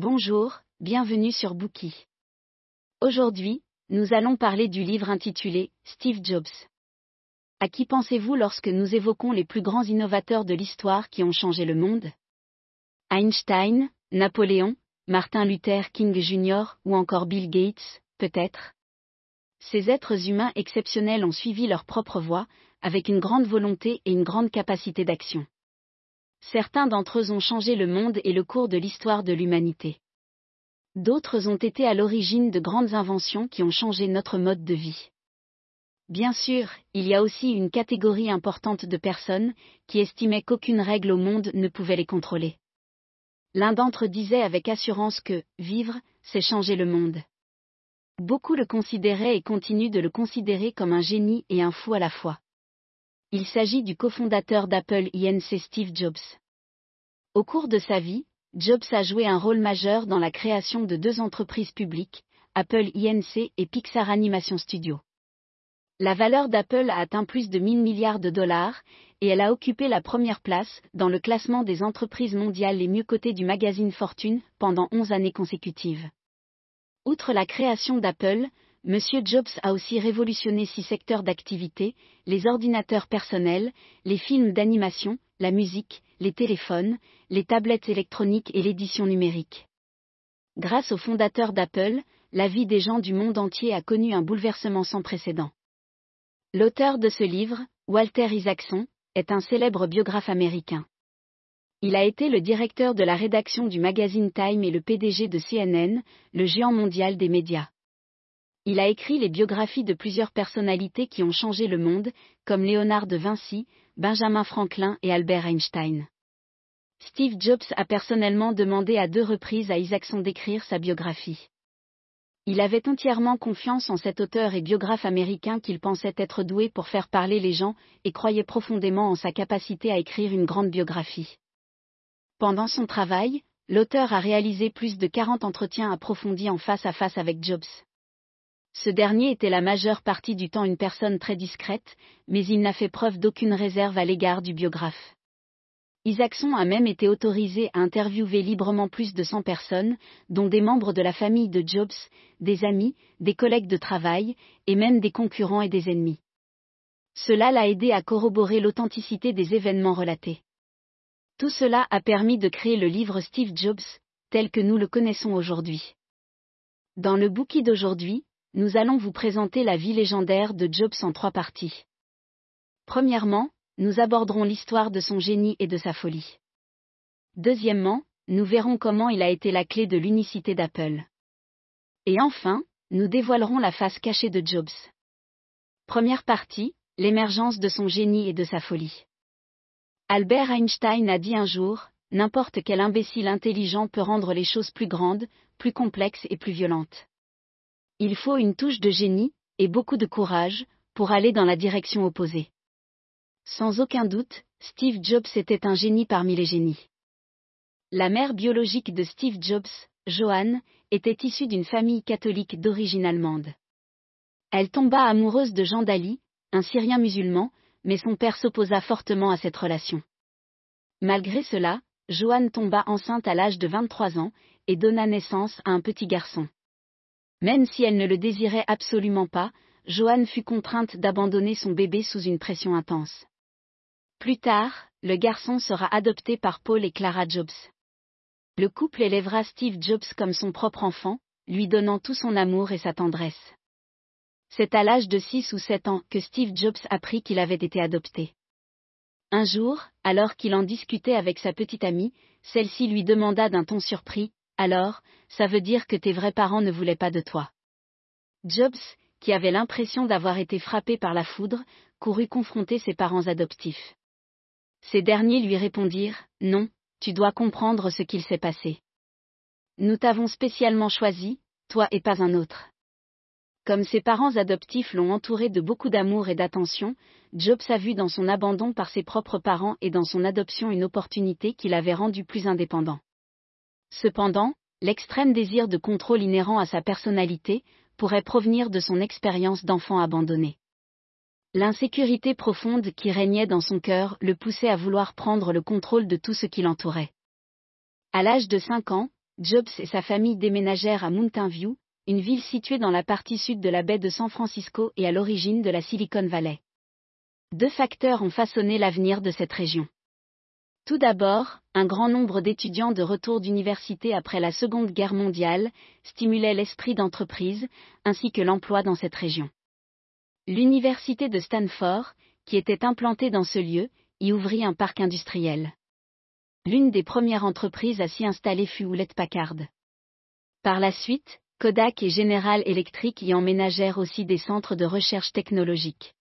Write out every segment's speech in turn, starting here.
Bonjour, bienvenue sur Bookie. Aujourd'hui, nous allons parler du livre intitulé Steve Jobs. À qui pensez-vous lorsque nous évoquons les plus grands innovateurs de l'histoire qui ont changé le monde? Einstein, Napoléon, Martin Luther King Jr. ou encore Bill Gates, peut-être? Ces êtres humains exceptionnels ont suivi leur propre voie, avec une grande volonté et une grande capacité d'action. Certains d'entre eux ont changé le monde et le cours de l'histoire de l'humanité. D'autres ont été à l'origine de grandes inventions qui ont changé notre mode de vie. Bien sûr, il y a aussi une catégorie importante de personnes qui estimaient qu'aucune règle au monde ne pouvait les contrôler. L'un d'entre eux disait avec assurance que vivre, c'est changer le monde. Beaucoup le considéraient et continuent de le considérer comme un génie et un fou à la fois. Il s'agit du cofondateur d'Apple Inc. Steve Jobs. Au cours de sa vie, Jobs a joué un rôle majeur dans la création de deux entreprises publiques, Apple Inc. et Pixar Animation Studio. La valeur d'Apple a atteint plus de 1000 milliards de dollars, et elle a occupé la première place dans le classement des entreprises mondiales les mieux cotées du magazine Fortune pendant 11 années consécutives. Outre la création d'Apple, M. Jobs a aussi révolutionné six secteurs d'activité, les ordinateurs personnels, les films d'animation, la musique, les téléphones, les tablettes électroniques et l'édition numérique. Grâce au fondateur d'Apple, la vie des gens du monde entier a connu un bouleversement sans précédent. L'auteur de ce livre, Walter Isaacson, est un célèbre biographe américain. Il a été le directeur de la rédaction du magazine Time et le PDG de CNN, le géant mondial des médias. Il a écrit les biographies de plusieurs personnalités qui ont changé le monde, comme Léonard de Vinci, Benjamin Franklin et Albert Einstein. Steve Jobs a personnellement demandé à deux reprises à Isaacson d'écrire sa biographie. Il avait entièrement confiance en cet auteur et biographe américain qu'il pensait être doué pour faire parler les gens et croyait profondément en sa capacité à écrire une grande biographie. Pendant son travail, l'auteur a réalisé plus de 40 entretiens approfondis en face à face avec Jobs. Ce dernier était la majeure partie du temps une personne très discrète, mais il n'a fait preuve d'aucune réserve à l'égard du biographe. Isaacson a même été autorisé à interviewer librement plus de 100 personnes, dont des membres de la famille de Jobs, des amis, des collègues de travail, et même des concurrents et des ennemis. Cela l'a aidé à corroborer l'authenticité des événements relatés. Tout cela a permis de créer le livre Steve Jobs, tel que nous le connaissons aujourd'hui. Dans le bouquet d'aujourd'hui, nous allons vous présenter la vie légendaire de Jobs en trois parties. Premièrement, nous aborderons l'histoire de son génie et de sa folie. Deuxièmement, nous verrons comment il a été la clé de l'unicité d'Apple. Et enfin, nous dévoilerons la face cachée de Jobs. Première partie, l'émergence de son génie et de sa folie. Albert Einstein a dit un jour, n'importe quel imbécile intelligent peut rendre les choses plus grandes, plus complexes et plus violentes. Il faut une touche de génie, et beaucoup de courage, pour aller dans la direction opposée. Sans aucun doute, Steve Jobs était un génie parmi les génies. La mère biologique de Steve Jobs, Joanne, était issue d'une famille catholique d'origine allemande. Elle tomba amoureuse de Jean Daly, un Syrien musulman, mais son père s'opposa fortement à cette relation. Malgré cela, Joanne tomba enceinte à l'âge de 23 ans, et donna naissance à un petit garçon. Même si elle ne le désirait absolument pas, Joanne fut contrainte d'abandonner son bébé sous une pression intense. Plus tard, le garçon sera adopté par Paul et Clara Jobs. Le couple élèvera Steve Jobs comme son propre enfant, lui donnant tout son amour et sa tendresse. C'est à l'âge de 6 ou 7 ans que Steve Jobs apprit qu'il avait été adopté. Un jour, alors qu'il en discutait avec sa petite amie, celle-ci lui demanda d'un ton surpris, alors, ça veut dire que tes vrais parents ne voulaient pas de toi. Jobs, qui avait l'impression d'avoir été frappé par la foudre, courut confronter ses parents adoptifs. Ces derniers lui répondirent, Non, tu dois comprendre ce qu'il s'est passé. Nous t'avons spécialement choisi, toi et pas un autre. Comme ses parents adoptifs l'ont entouré de beaucoup d'amour et d'attention, Jobs a vu dans son abandon par ses propres parents et dans son adoption une opportunité qui l'avait rendu plus indépendant. Cependant, l'extrême désir de contrôle inhérent à sa personnalité pourrait provenir de son expérience d'enfant abandonné. L'insécurité profonde qui régnait dans son cœur le poussait à vouloir prendre le contrôle de tout ce qui l'entourait. À l'âge de 5 ans, Jobs et sa famille déménagèrent à Mountain View, une ville située dans la partie sud de la baie de San Francisco et à l'origine de la Silicon Valley. Deux facteurs ont façonné l'avenir de cette région. Tout d'abord, un grand nombre d'étudiants de retour d'université après la Seconde Guerre mondiale stimulait l'esprit d'entreprise, ainsi que l'emploi dans cette région. L'université de Stanford, qui était implantée dans ce lieu, y ouvrit un parc industriel. L'une des premières entreprises à s'y installer fut Hewlett Packard. Par la suite, Kodak et General Electric y emménagèrent aussi des centres de recherche technologique.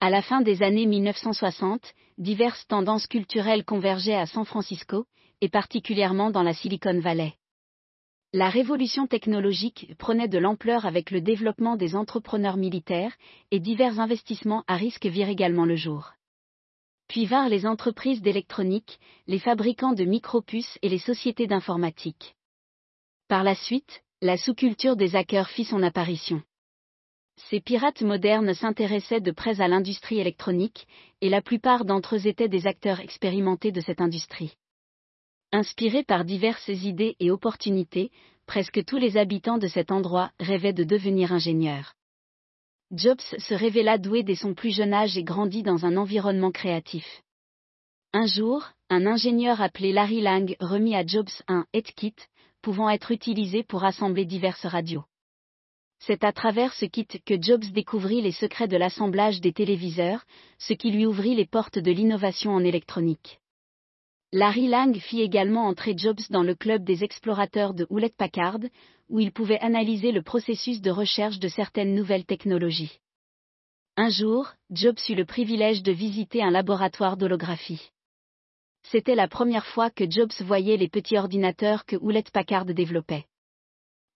À la fin des années 1960, diverses tendances culturelles convergeaient à San Francisco, et particulièrement dans la Silicon Valley. La révolution technologique prenait de l'ampleur avec le développement des entrepreneurs militaires, et divers investissements à risque virent également le jour. Puis vinrent les entreprises d'électronique, les fabricants de micropuces et les sociétés d'informatique. Par la suite, la sous-culture des hackers fit son apparition. Ces pirates modernes s'intéressaient de près à l'industrie électronique, et la plupart d'entre eux étaient des acteurs expérimentés de cette industrie. Inspirés par diverses idées et opportunités, presque tous les habitants de cet endroit rêvaient de devenir ingénieurs. Jobs se révéla doué dès son plus jeune âge et grandit dans un environnement créatif. Un jour, un ingénieur appelé Larry Lang remit à Jobs un kit, pouvant être utilisé pour assembler diverses radios. C'est à travers ce kit que Jobs découvrit les secrets de l'assemblage des téléviseurs, ce qui lui ouvrit les portes de l'innovation en électronique. Larry Lang fit également entrer Jobs dans le club des explorateurs de Hewlett Packard, où il pouvait analyser le processus de recherche de certaines nouvelles technologies. Un jour, Jobs eut le privilège de visiter un laboratoire d'holographie. C'était la première fois que Jobs voyait les petits ordinateurs que Hewlett Packard développait.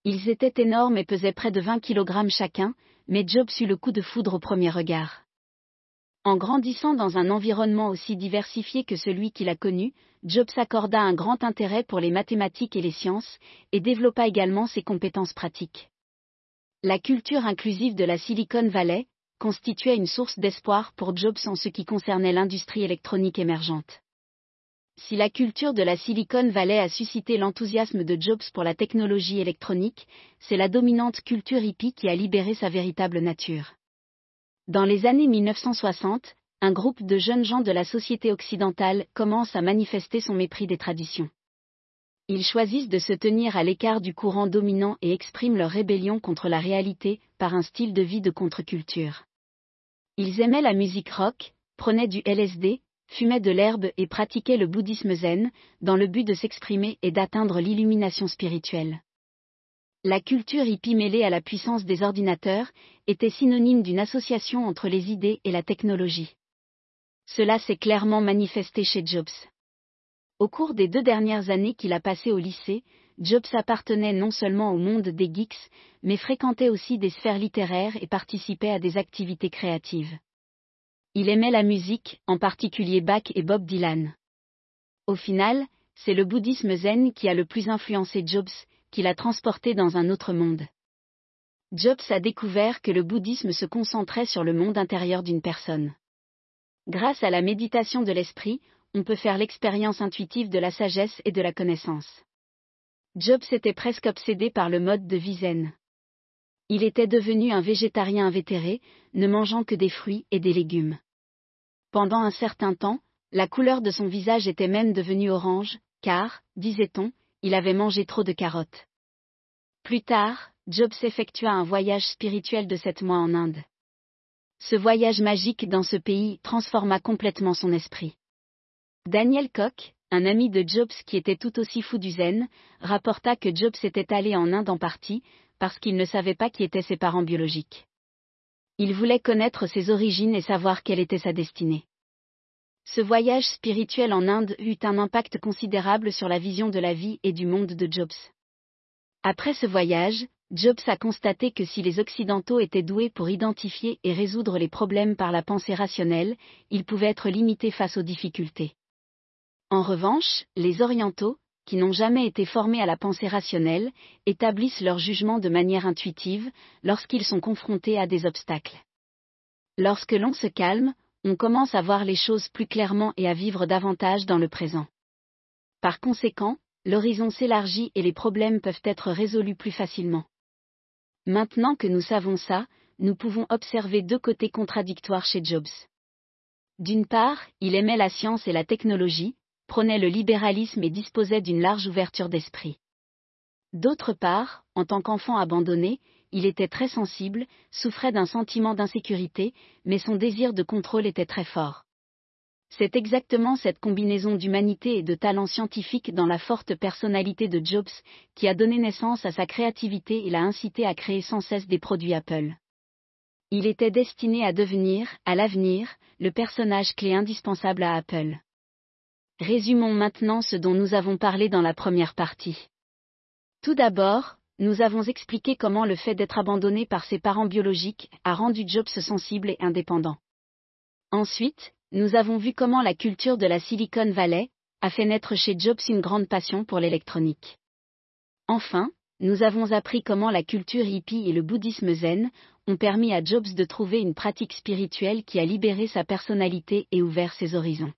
Ils étaient énormes et pesaient près de 20 kg chacun, mais Jobs eut le coup de foudre au premier regard. En grandissant dans un environnement aussi diversifié que celui qu'il a connu, Jobs accorda un grand intérêt pour les mathématiques et les sciences, et développa également ses compétences pratiques. La culture inclusive de la Silicon Valley constituait une source d'espoir pour Jobs en ce qui concernait l'industrie électronique émergente. Si la culture de la Silicon Valley a suscité l'enthousiasme de Jobs pour la technologie électronique, c'est la dominante culture hippie qui a libéré sa véritable nature. Dans les années 1960, un groupe de jeunes gens de la société occidentale commence à manifester son mépris des traditions. Ils choisissent de se tenir à l'écart du courant dominant et expriment leur rébellion contre la réalité par un style de vie de contre-culture. Ils aimaient la musique rock, prenaient du LSD, fumaient de l'herbe et pratiquaient le bouddhisme zen, dans le but de s'exprimer et d'atteindre l'illumination spirituelle. La culture hippie mêlée à la puissance des ordinateurs était synonyme d'une association entre les idées et la technologie. Cela s'est clairement manifesté chez Jobs. Au cours des deux dernières années qu'il a passées au lycée, Jobs appartenait non seulement au monde des geeks, mais fréquentait aussi des sphères littéraires et participait à des activités créatives. Il aimait la musique, en particulier Bach et Bob Dylan. Au final, c'est le bouddhisme zen qui a le plus influencé Jobs, qui l'a transporté dans un autre monde. Jobs a découvert que le bouddhisme se concentrait sur le monde intérieur d'une personne. Grâce à la méditation de l'esprit, on peut faire l'expérience intuitive de la sagesse et de la connaissance. Jobs était presque obsédé par le mode de vie zen. Il était devenu un végétarien invétéré, ne mangeant que des fruits et des légumes. Pendant un certain temps, la couleur de son visage était même devenue orange, car, disait-on, il avait mangé trop de carottes. Plus tard, Jobs effectua un voyage spirituel de sept mois en Inde. Ce voyage magique dans ce pays transforma complètement son esprit. Daniel Koch, un ami de Jobs qui était tout aussi fou du zen, rapporta que Jobs était allé en Inde en partie, parce qu'il ne savait pas qui étaient ses parents biologiques. Il voulait connaître ses origines et savoir quelle était sa destinée. Ce voyage spirituel en Inde eut un impact considérable sur la vision de la vie et du monde de Jobs. Après ce voyage, Jobs a constaté que si les Occidentaux étaient doués pour identifier et résoudre les problèmes par la pensée rationnelle, ils pouvaient être limités face aux difficultés. En revanche, les Orientaux, qui n'ont jamais été formés à la pensée rationnelle, établissent leur jugement de manière intuitive lorsqu'ils sont confrontés à des obstacles. Lorsque l'on se calme, on commence à voir les choses plus clairement et à vivre davantage dans le présent. Par conséquent, l'horizon s'élargit et les problèmes peuvent être résolus plus facilement. Maintenant que nous savons ça, nous pouvons observer deux côtés contradictoires chez Jobs. D'une part, il aimait la science et la technologie, prônait le libéralisme et disposait d'une large ouverture d'esprit. D'autre part, en tant qu'enfant abandonné, il était très sensible, souffrait d'un sentiment d'insécurité, mais son désir de contrôle était très fort. C'est exactement cette combinaison d'humanité et de talent scientifique dans la forte personnalité de Jobs qui a donné naissance à sa créativité et l'a incité à créer sans cesse des produits Apple. Il était destiné à devenir, à l'avenir, le personnage clé indispensable à Apple. Résumons maintenant ce dont nous avons parlé dans la première partie. Tout d'abord, nous avons expliqué comment le fait d'être abandonné par ses parents biologiques a rendu Jobs sensible et indépendant. Ensuite, nous avons vu comment la culture de la Silicon Valley a fait naître chez Jobs une grande passion pour l'électronique. Enfin, nous avons appris comment la culture hippie et le bouddhisme zen ont permis à Jobs de trouver une pratique spirituelle qui a libéré sa personnalité et ouvert ses horizons.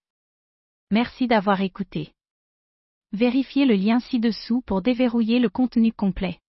Merci d'avoir écouté. Vérifiez le lien ci-dessous pour déverrouiller le contenu complet.